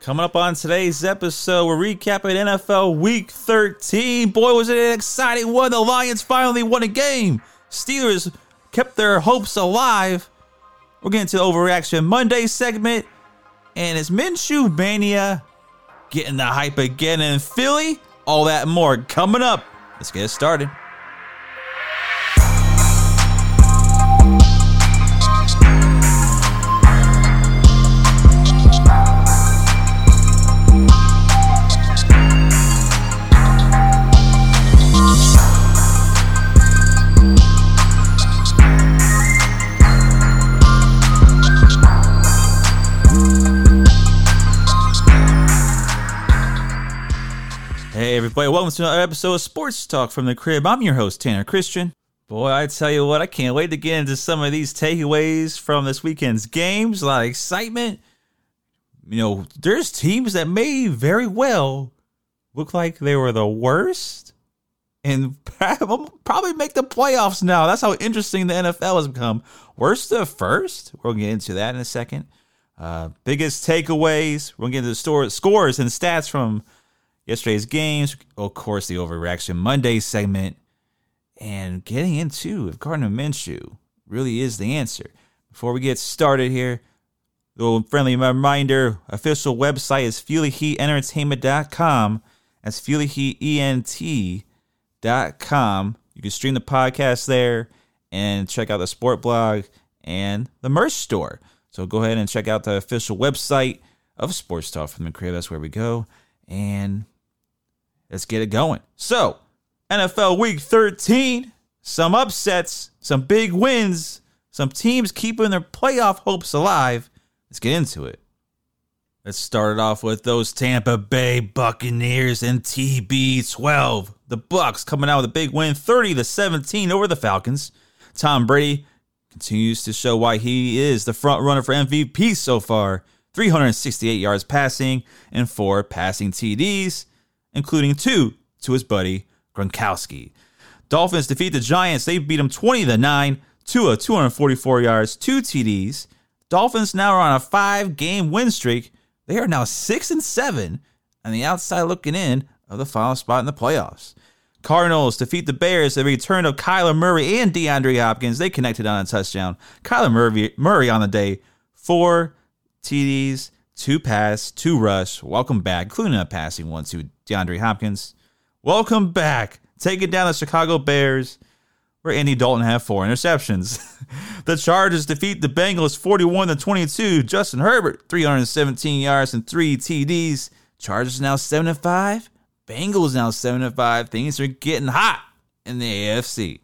Coming up on today's episode, we're recapping NFL Week 13. Boy, was it an exciting one. The Lions finally won a game. Steelers kept their hopes alive. We're getting to the Overreaction Monday segment. And it's Minshew Mania getting the hype again in Philly. All that and more coming up. Let's get started. Everybody, welcome to another episode of Sports Talk from the Crib. I'm your host, Tanner Christian. Boy, I tell you what, I can't wait to get into some of these takeaways from this weekend's games. A lot of excitement. You know, there's teams that may very well look like they were the worst and probably make the playoffs now. That's how interesting the NFL has become. Worst to first. We'll get into that in a second. Uh, biggest takeaways. We'll get into the store, scores and stats from yesterday's games, of course, the overreaction Monday segment, and getting into if Gardner Minshew really is the answer. Before we get started here, little friendly reminder: official website is FuelyHeatEntertainment.com. That's FuelyHeatEnt.com. You can stream the podcast there and check out the sport blog and the merch store. So go ahead and check out the official website of Sports Talk from the Crib. That's where we go. And let's get it going. So, NFL Week 13, some upsets, some big wins, some teams keeping their playoff hopes alive. Let's get into it. Let's start it off with those Tampa Bay Buccaneers and TB12. The Bucks coming out with a big win, 30 to 17 over the Falcons. Tom Brady continues to show why he is the front runner for MVP so far. 368 yards passing and four passing TDs including two to his buddy Gronkowski. Dolphins defeat the Giants. They beat them 20 to 9. Tua 244 yards, two TDs. Dolphins now are on a five game win streak. They are now 6 and 7 on the outside looking in of the final spot in the playoffs. Cardinals defeat the Bears. The return of Kyler Murray and DeAndre Hopkins. They connected on a touchdown. Kyler Murray, Murray on the day, four TDs, two pass, two rush. Welcome back, including a passing one to DeAndre Hopkins. Welcome back, taking down the Chicago Bears, where Andy Dalton had four interceptions. the Chargers defeat the Bengals 41 to 22. Justin Herbert 317 yards and three TDs. Chargers now 7 to 5. Bengals now 7 to 5. Things are getting hot in the AFC.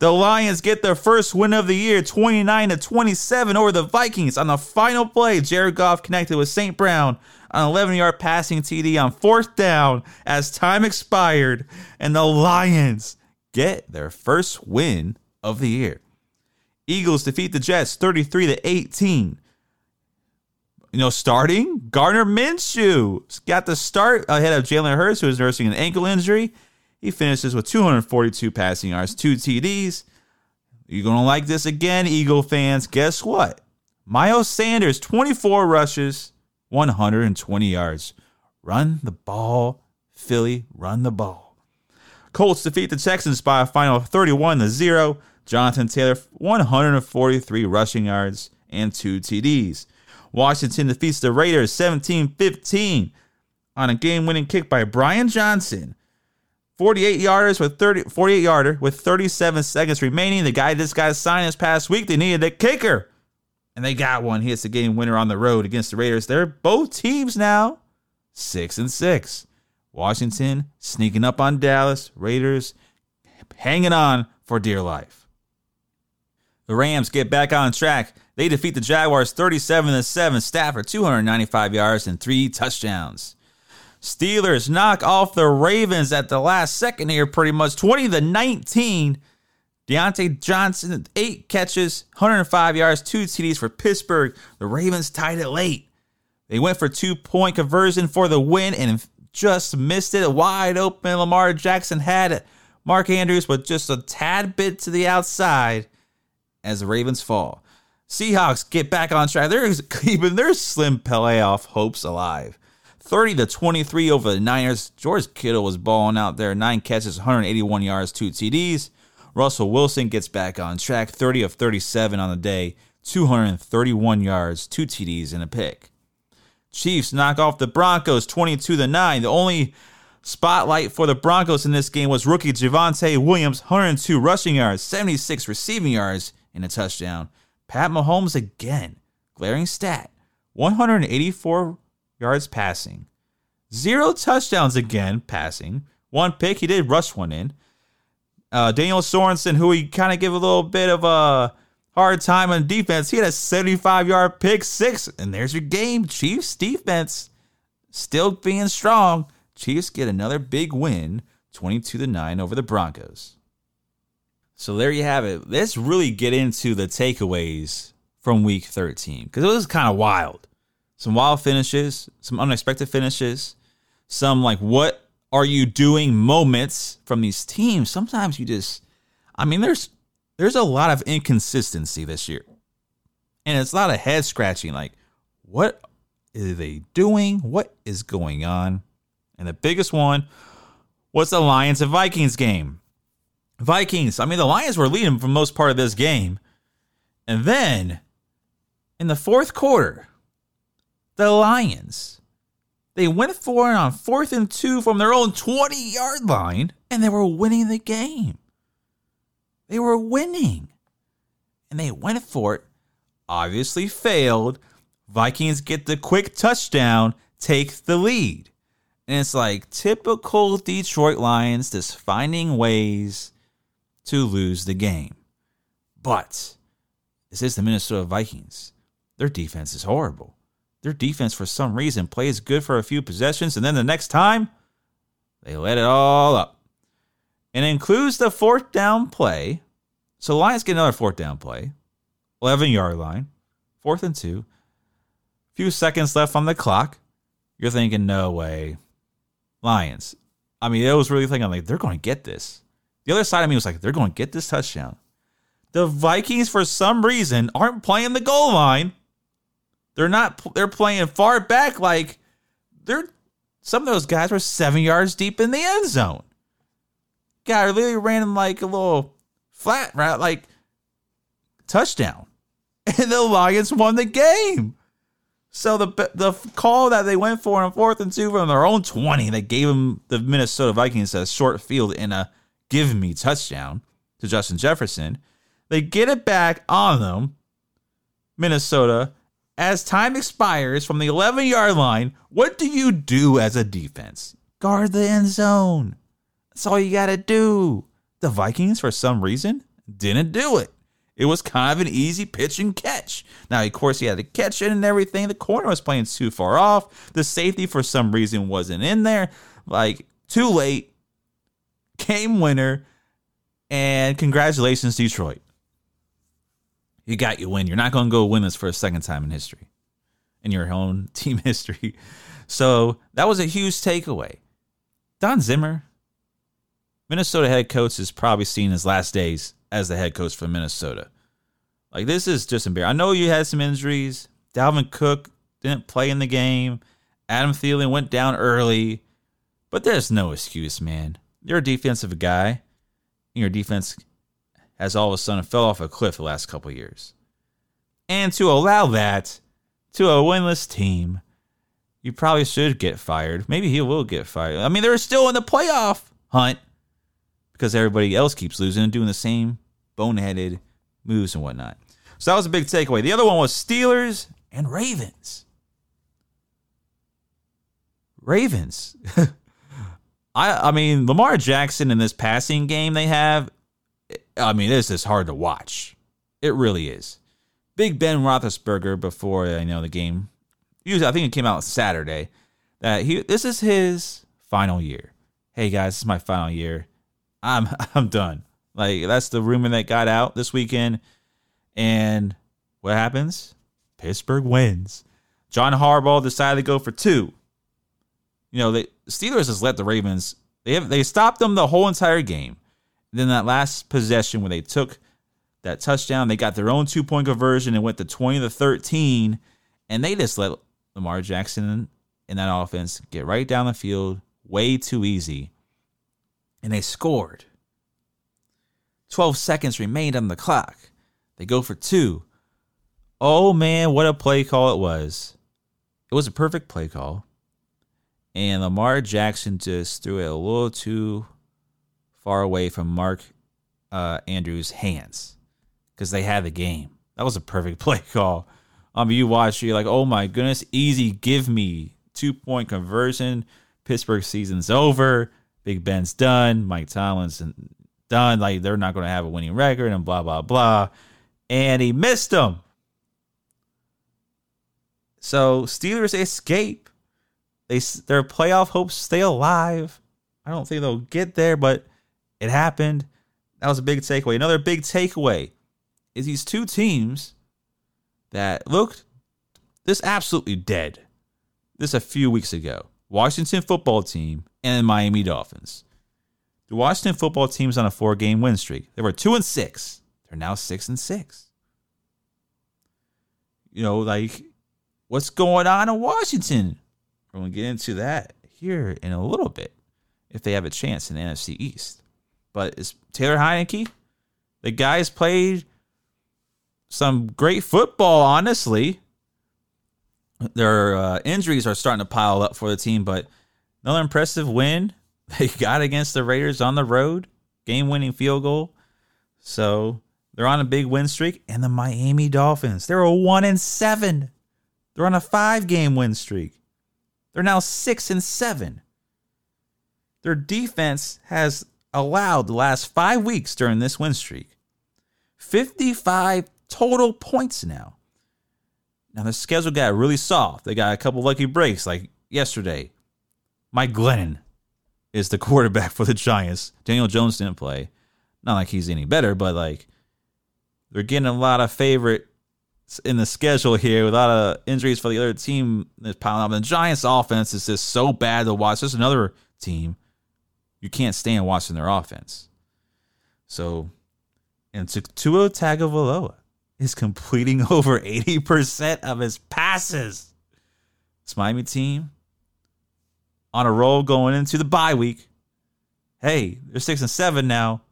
The Lions get their first win of the year, 29 to 27 over the Vikings. On the final play, Jared Goff connected with St. Brown on 11 yard passing TD on fourth down as time expired, and the Lions get their first win of the year. Eagles defeat the Jets 33 to 18. You know, starting Gardner Minshew got the start ahead of Jalen Hurts, who is nursing an ankle injury. He finishes with 242 passing yards, two TDs. You're going to like this again, Eagle fans. Guess what? Miles Sanders, 24 rushes, 120 yards. Run the ball, Philly, run the ball. Colts defeat the Texans by a final of 31 to 0. Jonathan Taylor, 143 rushing yards and two TDs. Washington defeats the Raiders 17 15 on a game winning kick by Brian Johnson. 48 yarders with 30 48 yarder with 37 seconds remaining. The guy this guy signed this past week, they needed a kicker. And they got one. He hits the game winner on the road against the Raiders. They're both teams now 6 and 6. Washington sneaking up on Dallas, Raiders hanging on for dear life. The Rams get back on track. They defeat the Jaguars 37 to 7. Stafford 295 yards and 3 touchdowns. Steelers knock off the Ravens at the last second here, pretty much 20 to 19. Diontae Johnson, eight catches, 105 yards, two TDs for Pittsburgh. The Ravens tied it late. They went for two point conversion for the win and just missed it. Wide open. Lamar Jackson had it. Mark Andrews, but just a tad bit to the outside as the Ravens fall. Seahawks get back on track. They're keeping their slim playoff hopes alive. 30 to 23 over the Niners. George Kittle was balling out there. Nine catches, 181 yards, two TDs. Russell Wilson gets back on track. 30 of 37 on the day, 231 yards, two TDs, and a pick. Chiefs knock off the Broncos 22 to 9. The only spotlight for the Broncos in this game was rookie Javonte Williams, 102 rushing yards, 76 receiving yards, and a touchdown. Pat Mahomes again, glaring stat 184 yards passing, zero touchdowns again passing, one pick. He did rush one in. Uh, Daniel Sorensen, who we kind of give a little bit of a hard time on defense, he had a 75 yard pick six. And there's your game. Chiefs defense still being strong. Chiefs get another big win, 22 to 9 over the Broncos. So there you have it. Let's really get into the takeaways from week 13 because it was kind of wild. Some wild finishes, some unexpected finishes, some like, what are you doing moments from these teams. Sometimes you just, I mean, there's there's a lot of inconsistency this year, and it's a lot of head scratching. Like, what are they doing? What is going on? And the biggest one was the Lions and Vikings game. Vikings. I mean, the Lions were leading for most part of this game. And then in the fourth quarter, the Lions, they went for it on fourth and two from their own 20 yard line, and they were winning the game. They were winning. And they went for it, obviously failed. Vikings get the quick touchdown, take the lead. And it's like typical Detroit Lions just finding ways to lose the game. But this is the Minnesota Vikings. Their defense is horrible. Their defense, for some reason, plays good for a few possessions, and then the next time, they let it all up. And includes the fourth down play. So Lions get another fourth down play, 11 yard line, fourth and two. Few seconds left on the clock. You're thinking, no way. Lions. I mean, I was really thinking, like, they're going to get this. The other side of me was like, they're going to get this touchdown. The Vikings, for some reason, aren't playing the goal line. They're not. They're playing far back. Like they're. Some of those guys were seven yards deep in the end zone. Guy literally ran like a little flat route, like touchdown, and the Lions won the game. So the the call that they went for on fourth and two from their own twenty, they gave them the Minnesota Vikings a short field in a give me touchdown to Justin Jefferson. They get it back on them, Minnesota. As time expires from the 11 yard line, what do you do as a defense? Guard the end zone. That's all you got to do. The Vikings, for some reason, didn't do it. It was kind of an easy pitch and catch. Now, of course, he had to catch it and everything. The corner was playing too far off. The safety, for some reason, wasn't in there. Like, too late. Game winner. And congratulations, Detroit. You got your win. You're not going to go win this for a second time in history, in your own team history. So that was a huge takeaway. Don Zimmer, Minnesota head coach, is probably seen his last days as the head coach for Minnesota. Like this is just embarrassing. I know you had some injuries. Dalvin Cook didn't play in the game. Adam Thielen went down early, but there's no excuse, man. You're a defensive guy. And your defense has all of a sudden it fell off a cliff the last couple years. And to allow that to a winless team, you probably should get fired. Maybe he will get fired. I mean, they're still in the playoff hunt because everybody else keeps losing and doing the same boneheaded moves and whatnot. So that was a big takeaway. The other one was Steelers and Ravens. Ravens. I I mean Lamar Jackson in this passing game they have. I mean this is hard to watch. It really is. Big Ben Roethlisberger before uh, you know the game. Usually I think it came out Saturday that he this is his final year. Hey guys, this is my final year. I'm I'm done. Like that's the rumor that got out this weekend. And what happens? Pittsburgh wins. John Harbaugh decided to go for two. You know, the Steelers has let the Ravens they have they stopped them the whole entire game. Then that last possession when they took that touchdown. They got their own two point conversion and went to 20 to 13. And they just let Lamar Jackson in that offense get right down the field way too easy. And they scored. 12 seconds remained on the clock. They go for two. Oh man, what a play call it was. It was a perfect play call. And Lamar Jackson just threw it a little too far away from Mark uh, Andrews' hands because they had the game. That was a perfect play call. Um, you watch, you're like, oh my goodness, easy, give me two point conversion. Pittsburgh season's over. Big Ben's done. Mike Tomlin's done. Like they're not going to have a winning record and blah blah blah. And he missed them. So Steelers escape. They their playoff hopes stay alive. I don't think they'll get there, but it happened. That was a big takeaway. Another big takeaway is these two teams that looked this absolutely dead. This a few weeks ago. Washington football team and the Miami Dolphins. The Washington football team's on a four game win streak. They were two and six. They're now six and six. You know, like what's going on in Washington? We're gonna get into that here in a little bit if they have a chance in the NFC East. But it's Taylor Heinicke. The guy's played some great football, honestly. Their uh, injuries are starting to pile up for the team, but another impressive win they got against the Raiders on the road, game winning field goal. So they're on a big win streak. And the Miami Dolphins, they're a one and seven. They're on a five game win streak. They're now six and seven. Their defense has allowed the last five weeks during this win streak 55 total points now. Now the schedule got really soft. They got a couple lucky breaks like yesterday. Mike Glennon is the quarterback for the Giants. Daniel Jones didn't play. Not like he's any better, but like they're getting a lot of favorites in the schedule here with a lot of injuries for the other team that's piling up. And the Giants offense is just so bad to watch. There's another team you can't stand watching their offense. So, and Tua Tagovailoa is completing over 80% of his passes. This Miami team on a roll going into the bye week. Hey, they're six and seven now.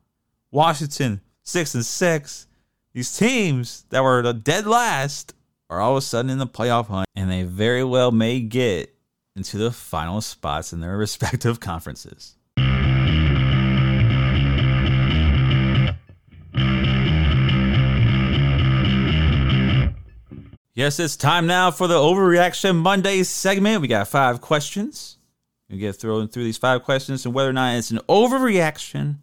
Washington six and six. These teams that were the dead last are all of a sudden in the playoff hunt, and they very well may get into the final spots in their respective conferences. Yes, it's time now for the Overreaction Monday segment. We got five questions. We get thrown through these five questions and whether or not it's an overreaction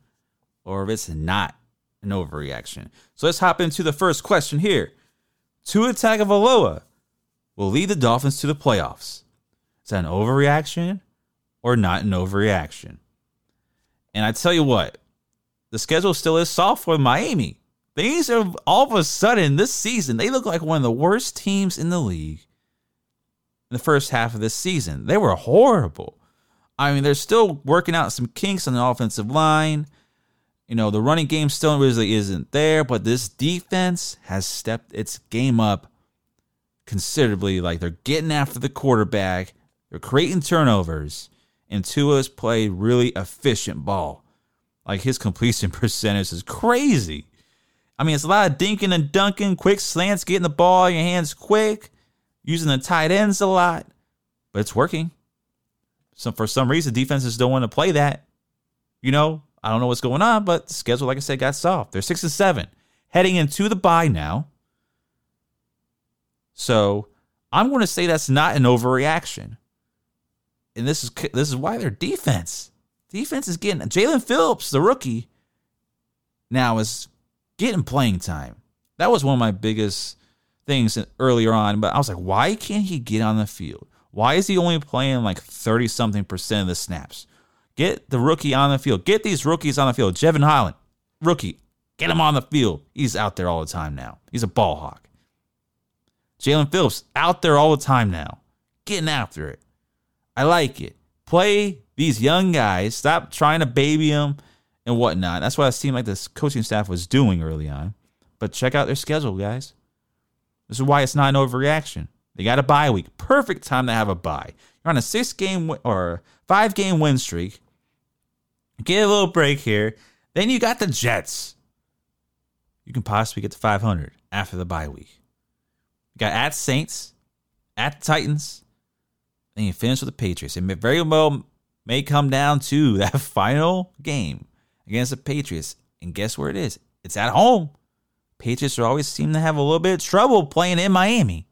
or if it's not an overreaction. So let's hop into the first question here. Tua Tagovailoa will lead the Dolphins to the playoffs. Is that an overreaction or not an overreaction? And I tell you what, the schedule still is soft for Miami. Things are all of a sudden this season, they look like one of the worst teams in the league in the first half of this season. They were horrible. I mean, they're still working out some kinks on the offensive line. You know, the running game still really isn't there, but this defense has stepped its game up considerably. Like they're getting after the quarterback, they're creating turnovers, and Tua's played really efficient ball. Like his completion percentage is crazy. I mean, it's a lot of dinking and dunking, quick slants, getting the ball in your hands quick, using the tight ends a lot, but it's working. So for some reason, defenses don't want to play that. You know, I don't know what's going on, but the schedule, like I said, got soft. They're six and seven, heading into the bye now. So I'm going to say that's not an overreaction, and this is this is why their defense defense is getting Jaelan Phillips, the rookie, now is getting playing time. That was one of my biggest things earlier on, but I was like, why can't he get on the field? Why is he only playing like 30 something percent of the snaps? Get the rookie on the field. Get these rookies on the field. Jevon Holland, rookie, get him on the field. He's out there all the time now. He's a ball hawk. Jaelan Phillips out there all the time now, getting after it. I like it. Play these young guys. Stop trying to baby them and whatnot. That's what it seemed like this coaching staff was doing early on. but check out their schedule, guys. This is why it's not an overreaction. They got a bye week. Perfect time to have a bye. You're on a six game or five game win streak. Get a little break here. Then you got the Jets. You can possibly get to 500 after the bye week. You got at Saints, at Titans, and you finish with the Patriots. It very well may come down to that final game against the Patriots. And guess where it is? It's at home. Patriots always seem to have a little bit of trouble playing in Miami.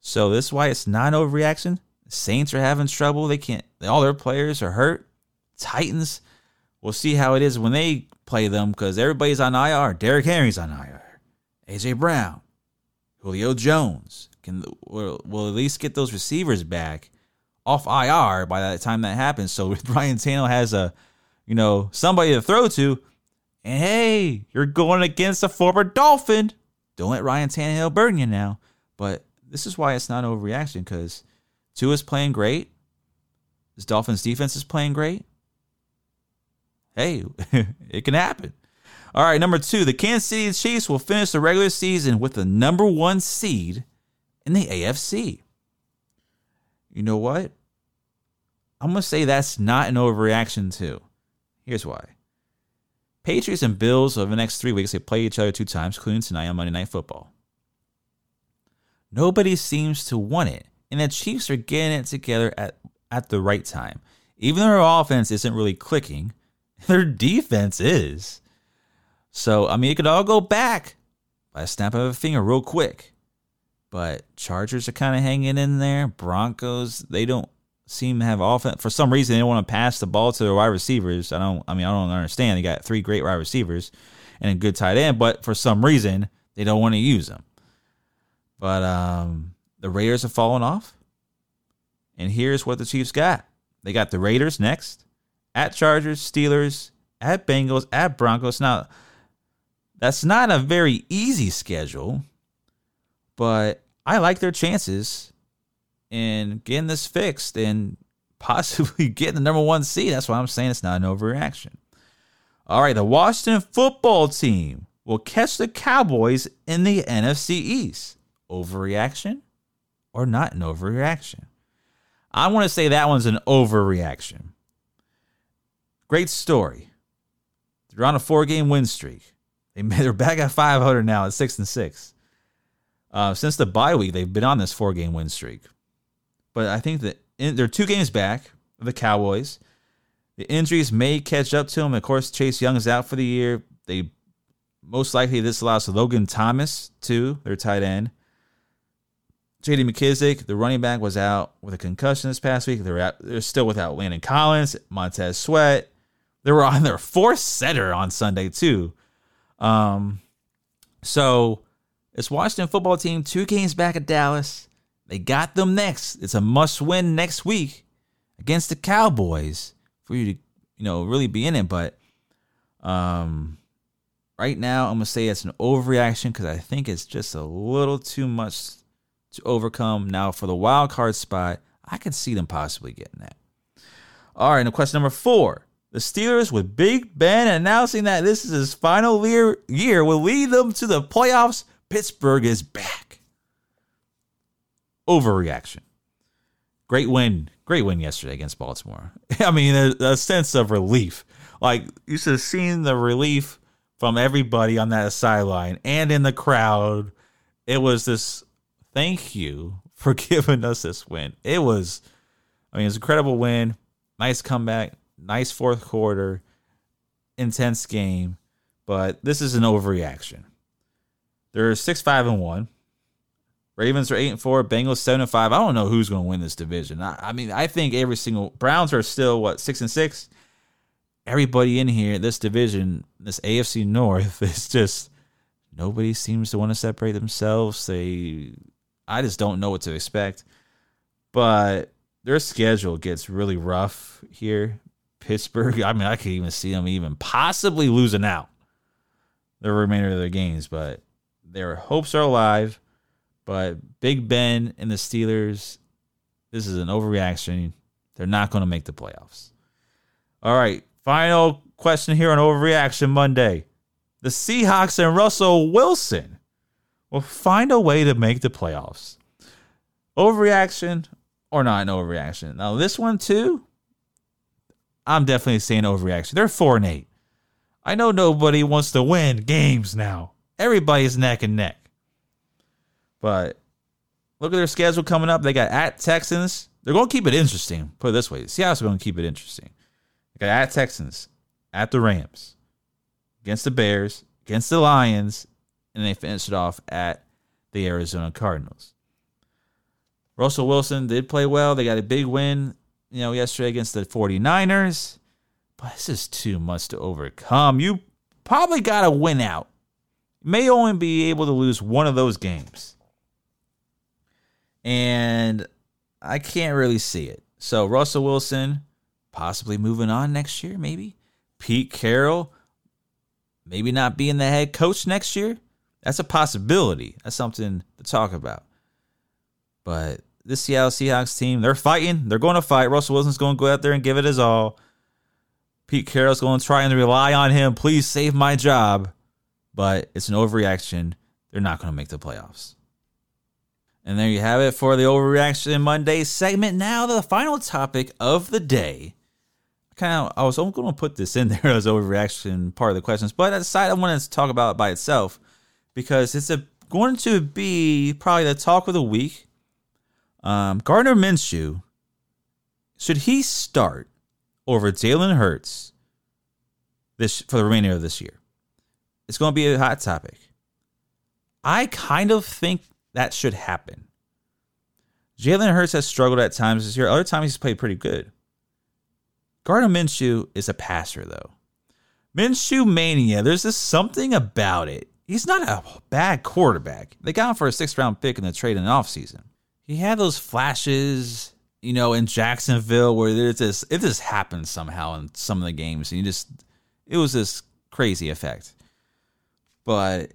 So this is why it's not an overreaction. The Saints are having trouble. They can't. All their players are hurt. Titans. We'll see how it is when they play them because everybody's on IR. Derrick Henry's on IR. AJ Brown, Julio Jones can will, will at least get those receivers back off IR by the time that happens. So Ryan Tannehill has a, you know, somebody to throw to. And hey, you're going against a former Dolphin. Don't let Ryan Tannehill burn you now. But this is why it's not an overreaction because Tua's playing great. This Dolphins defense is playing great. Hey, it can happen. All right, number two, the Kansas City Chiefs will finish the regular season with the number one seed in the AFC. You know what? I'm going to say that's not an overreaction, too. Here's why. Patriots and Bills over the next three weeks, they play each other two times, including tonight on Monday Night Football. Nobody seems to want it, and the Chiefs are getting it together at, at the right time. Even though their offense isn't really clicking, their defense is. So, I mean, it could all go back by a snap of a finger real quick. But Chargers are kind of hanging in there. Broncos, they don't seem to have offense. For some reason, they don't want to pass the ball to their wide receivers. I don't, I mean, I don't understand. They got three great wide receivers and a good tight end, but for some reason, they don't want to use them. But um, the Raiders have fallen off. And here's what the Chiefs got they got the Raiders next, at Chargers, Steelers, at Bengals, at Broncos. Now, that's not a very easy schedule, but I like their chances in getting this fixed and possibly getting the number one seed. That's why I'm saying it's not an overreaction. All right, the Washington football team will catch the Cowboys in the NFC East. Overreaction or not an overreaction? I want to say that one's an overreaction. Great story. They're on a four game win streak. They they're back at 500 now at six and six. Uh, since the bye week, they've been on this four game win streak. But I think that they're two games back of the Cowboys. The injuries may catch up to them. Of course, Chase Young is out for the year. They most likely this allows Logan Thomas too, their tight end. J.D. McKissic, the running back, was out with a concussion this past week. They're they're still without Landon Collins, Montez Sweat. They were on their fourth setter on Sunday too. Um, so it's Washington football team two games back at Dallas. They got them next. It's a must win next week against the Cowboys for you to, you know, really be in it. But um, right now, I'm gonna say it's an overreaction because I think it's just a little too much to overcome. Now, for the wild card spot, I can see them possibly getting that. All right, now question number four. The Steelers, with Big Ben announcing that this is his final year will lead them to the playoffs. Pittsburgh is back. Overreaction. Great win. Great win yesterday against Baltimore. I mean, a, a sense of relief. Like, you should have seen the relief from everybody on that sideline and in the crowd. It was this thank you for giving us this win. It was, I mean, it was an incredible win. Nice comeback nice fourth quarter, intense game, but this is an overreaction. They're six five and one. Ravens are eight and four. Bengals seven and five. I don't know who's going to win this division. I, I, mean, I think every single Browns are still what six and six. Everybody in here, this division, this AFC North, is just nobody seems to want to separate themselves. They, I just don't know what to expect. But their schedule gets really rough here Pittsburgh, I mean, I could even see them even possibly losing out the remainder of their games, but their hopes are alive. But Big Ben and the Steelers, this is an overreaction. They're not going to make the playoffs. All right, final question here on Overreaction Monday. the Seahawks and Russell Wilson will find a way to make the playoffs. Overreaction or not an overreaction? Now, this one too, I'm definitely saying overreaction. They're 4 and 8. I know nobody wants to win games now. Everybody's neck and neck. But look at their schedule coming up. They got at Texans. They're going to keep it interesting. Put it this way Seattle's going to keep it interesting. They got at Texans, at the Rams, against the Bears, against the Lions, and they finish it off at the Arizona Cardinals. Russell Wilson did play well. They got a big win, you know, yesterday against the 49ers. But this is too much to overcome. You probably got to win out. You may only be able to lose one of those games. And I can't really see it. So Russell Wilson possibly moving on next year, maybe. Pete Carroll maybe not being the head coach next year. That's a possibility. That's something to talk about. But this Seattle Seahawks team, they're fighting. They're going to fight. Russell Wilson's going to go out there and give it his all. Pete Carroll's going to try and rely on him. Please save my job. But it's an overreaction. They're not going to make the playoffs. And there you have it for the Overreaction Monday segment. Now, the final topic of the day. Kind of, I was going to put this in there as overreaction part of the questions, but I decided I wanted to talk about it by itself because it's a, going to be probably the talk of the week. Um, Gardner Minshew, should he start over Jalen Hurts this for the remainder of this year? It's going to be a hot topic. I kind of think that should happen. Jalen Hurts has struggled at times this year. Other times he's played pretty good. Gardner Minshew is a passer, though. Minshew mania. There's just something about it. He's not a bad quarterback. They got him for a sixth round pick in the trade in the offseason. He had those flashes, you know, in Jacksonville where it just it just happened somehow in some of the games. And you just it was this crazy effect. But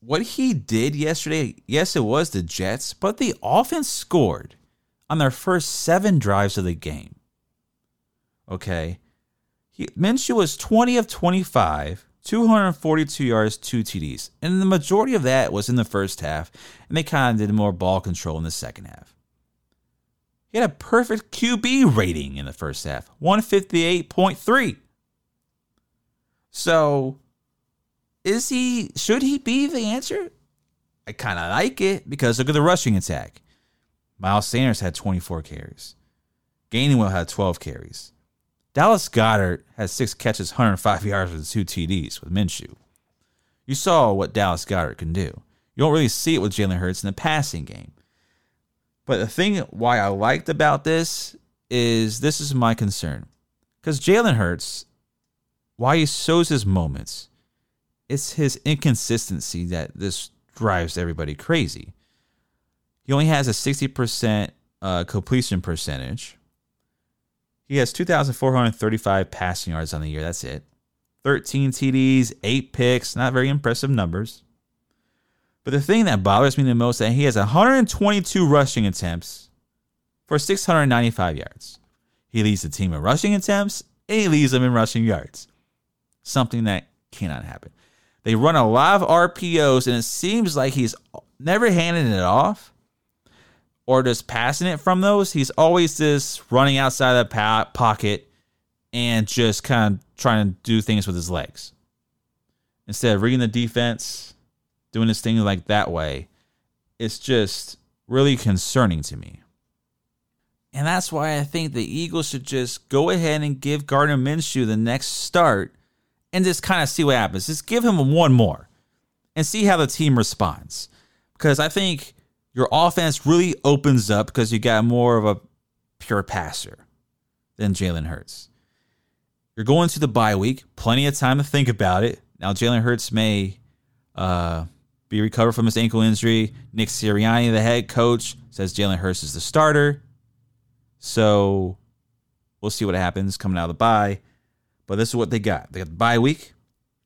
what he did yesterday, yes, it was the Jets, but the offense scored on their first seven drives of the game. Okay. He, Minshew was 20 of 25, 242 yards, two TDs. And the majority of that was in the first half, and they kind of did more ball control in the second half. He had a perfect QB rating in the first half 158.3. So is he should he be the answer? I kind of like it because look at the rushing attack. Miles Sanders had 24 carries. Gainwell had 12 carries. Dallas Goedert had six catches, 105 yards with two TDs with Minshew. You saw what Dallas Goedert can do. You don't really see it with Jalen Hurts in the passing game. But the thing why I liked about this is this is my concern. Because Jalen Hurts, why he shows his moments, it's his inconsistency that this drives everybody crazy. He only has a 60% uh, completion percentage. He has 2,435 passing yards on the year. That's it. 13 TDs, 8 picks. Not very impressive numbers. But the thing that bothers me the most is that he has 122 rushing attempts for 695 yards. He leads the team in rushing attempts and he leads them in rushing yards. Something that cannot happen. They run a lot of RPOs, and it seems like he's never handing it off or just passing it from those. He's always just running outside of the pocket and just kind of trying to do things with his legs. Instead of reading the defense, doing his thing like that way, it's just really concerning to me. And that's why I think the Eagles should just go ahead and give Gardner Minshew the next start and just kind of see what happens. Just give him one more and see how the team responds. Because I think your offense really opens up because you got more of a pure passer than Jalen Hurts. You're going to the bye week, plenty of time to think about it. Now, Jalen Hurts may uh, be recovered from his ankle injury. Nick Sirianni, the head coach, says Jalen Hurts is the starter. So we'll see what happens coming out of the bye. But this is what they got. They got the bye week.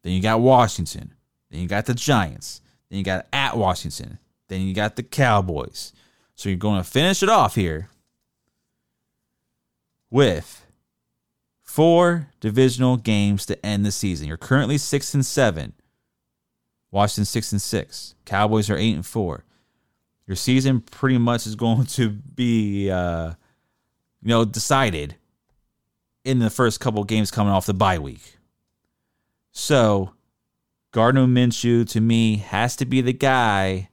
Then you got Washington. Then you got the Giants. Then you got at Washington. Then you got the Cowboys. So you're going to finish it off here with four divisional games to end the season. You're currently six and seven. Washington six and six. Cowboys are eight and four. Your season pretty much is going to be, uh, you know, decided in the first couple games coming off the bye week. So, Gardner Minshew to me has to be the guy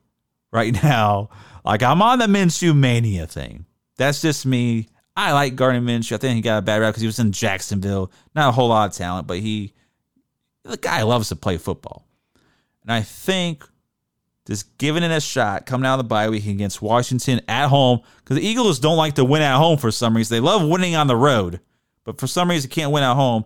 right now. Like I'm on the Minshew mania thing. That's just me. I like Gardner Minshew. I think he got a bad rap because he was in Jacksonville. Not a whole lot of talent, but he, the guy loves to play football. And I think just giving it a shot, coming out of the bye week against Washington at home, because the Eagles don't like to win at home for some reason. They love winning on the road, but for some reason can't win at home.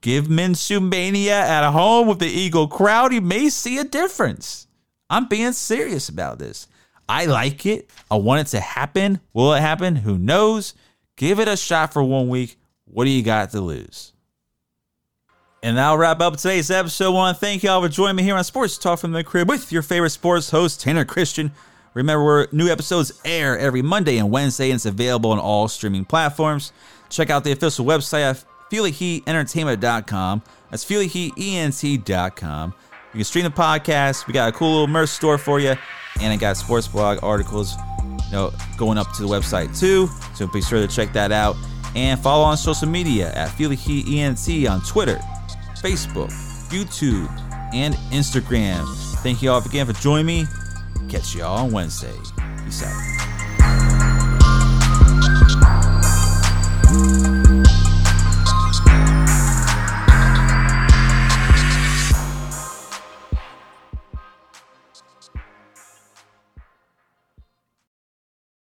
Give Mania at home with the Eagle crowd. You may see a difference. I'm being serious about this. I like it. I want it to happen. Will it happen? Who knows? Give it a shot for one week. What do you got to lose? And that'll wrap up today's episode. I want to thank y'all for joining me here on Sports Talk from the Crib with your favorite sports host, Tanner Christian. Remember, new episodes air every Monday and Wednesday, and it's available on all streaming platforms. Check out the official website at FeelyHeatEntertainment.com. That's FeelyHeatEnt.com. You can stream the podcast. We got a cool little merch store for you, and I got sports blog articles, you know, going up to the website too. So be sure to check that out and follow on social media at FeelyHeatEnt on Twitter, Facebook, YouTube, and Instagram. Thank you all again for joining me. Catch you all on Wednesday. Peace out.